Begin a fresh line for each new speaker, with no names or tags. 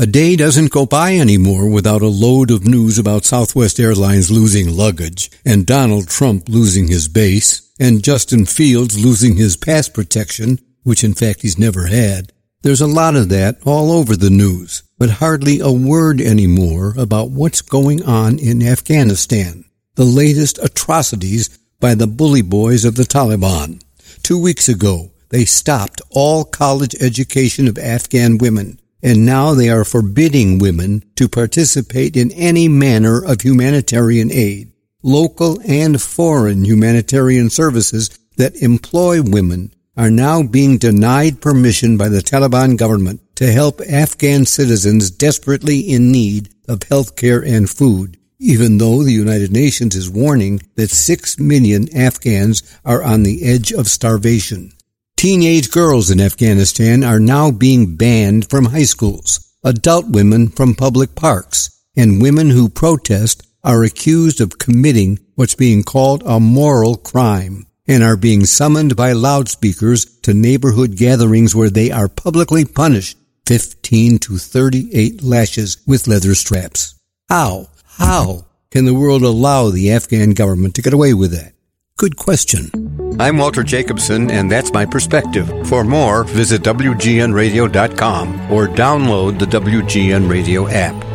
A day doesn't go by anymore without a load of news about Southwest Airlines losing luggage, and Donald Trump losing his base, and Justin Fields losing his pass protection, which in fact he's never had. There's a lot of that all over the news, but hardly a word anymore about what's going on in Afghanistan. The latest atrocities by the bully boys of the Taliban. Two weeks ago, they stopped all college education of Afghan women and now they are forbidding women to participate in any manner of humanitarian aid. Local and foreign humanitarian services that employ women are now being denied permission by the Taliban government to help Afghan citizens desperately in need of health care and food, even though the United Nations is warning that six million Afghans are on the edge of starvation. Teenage girls in Afghanistan are now being banned from high schools, adult women from public parks, and women who protest are accused of committing what's being called a moral crime and are being summoned by loudspeakers to neighborhood gatherings where they are publicly punished 15 to 38 lashes with leather straps. How, how can the world allow the Afghan government to get away with that? Good question. I'm Walter Jacobson, and that's my perspective. For more, visit WGNradio.com or download the WGN Radio app.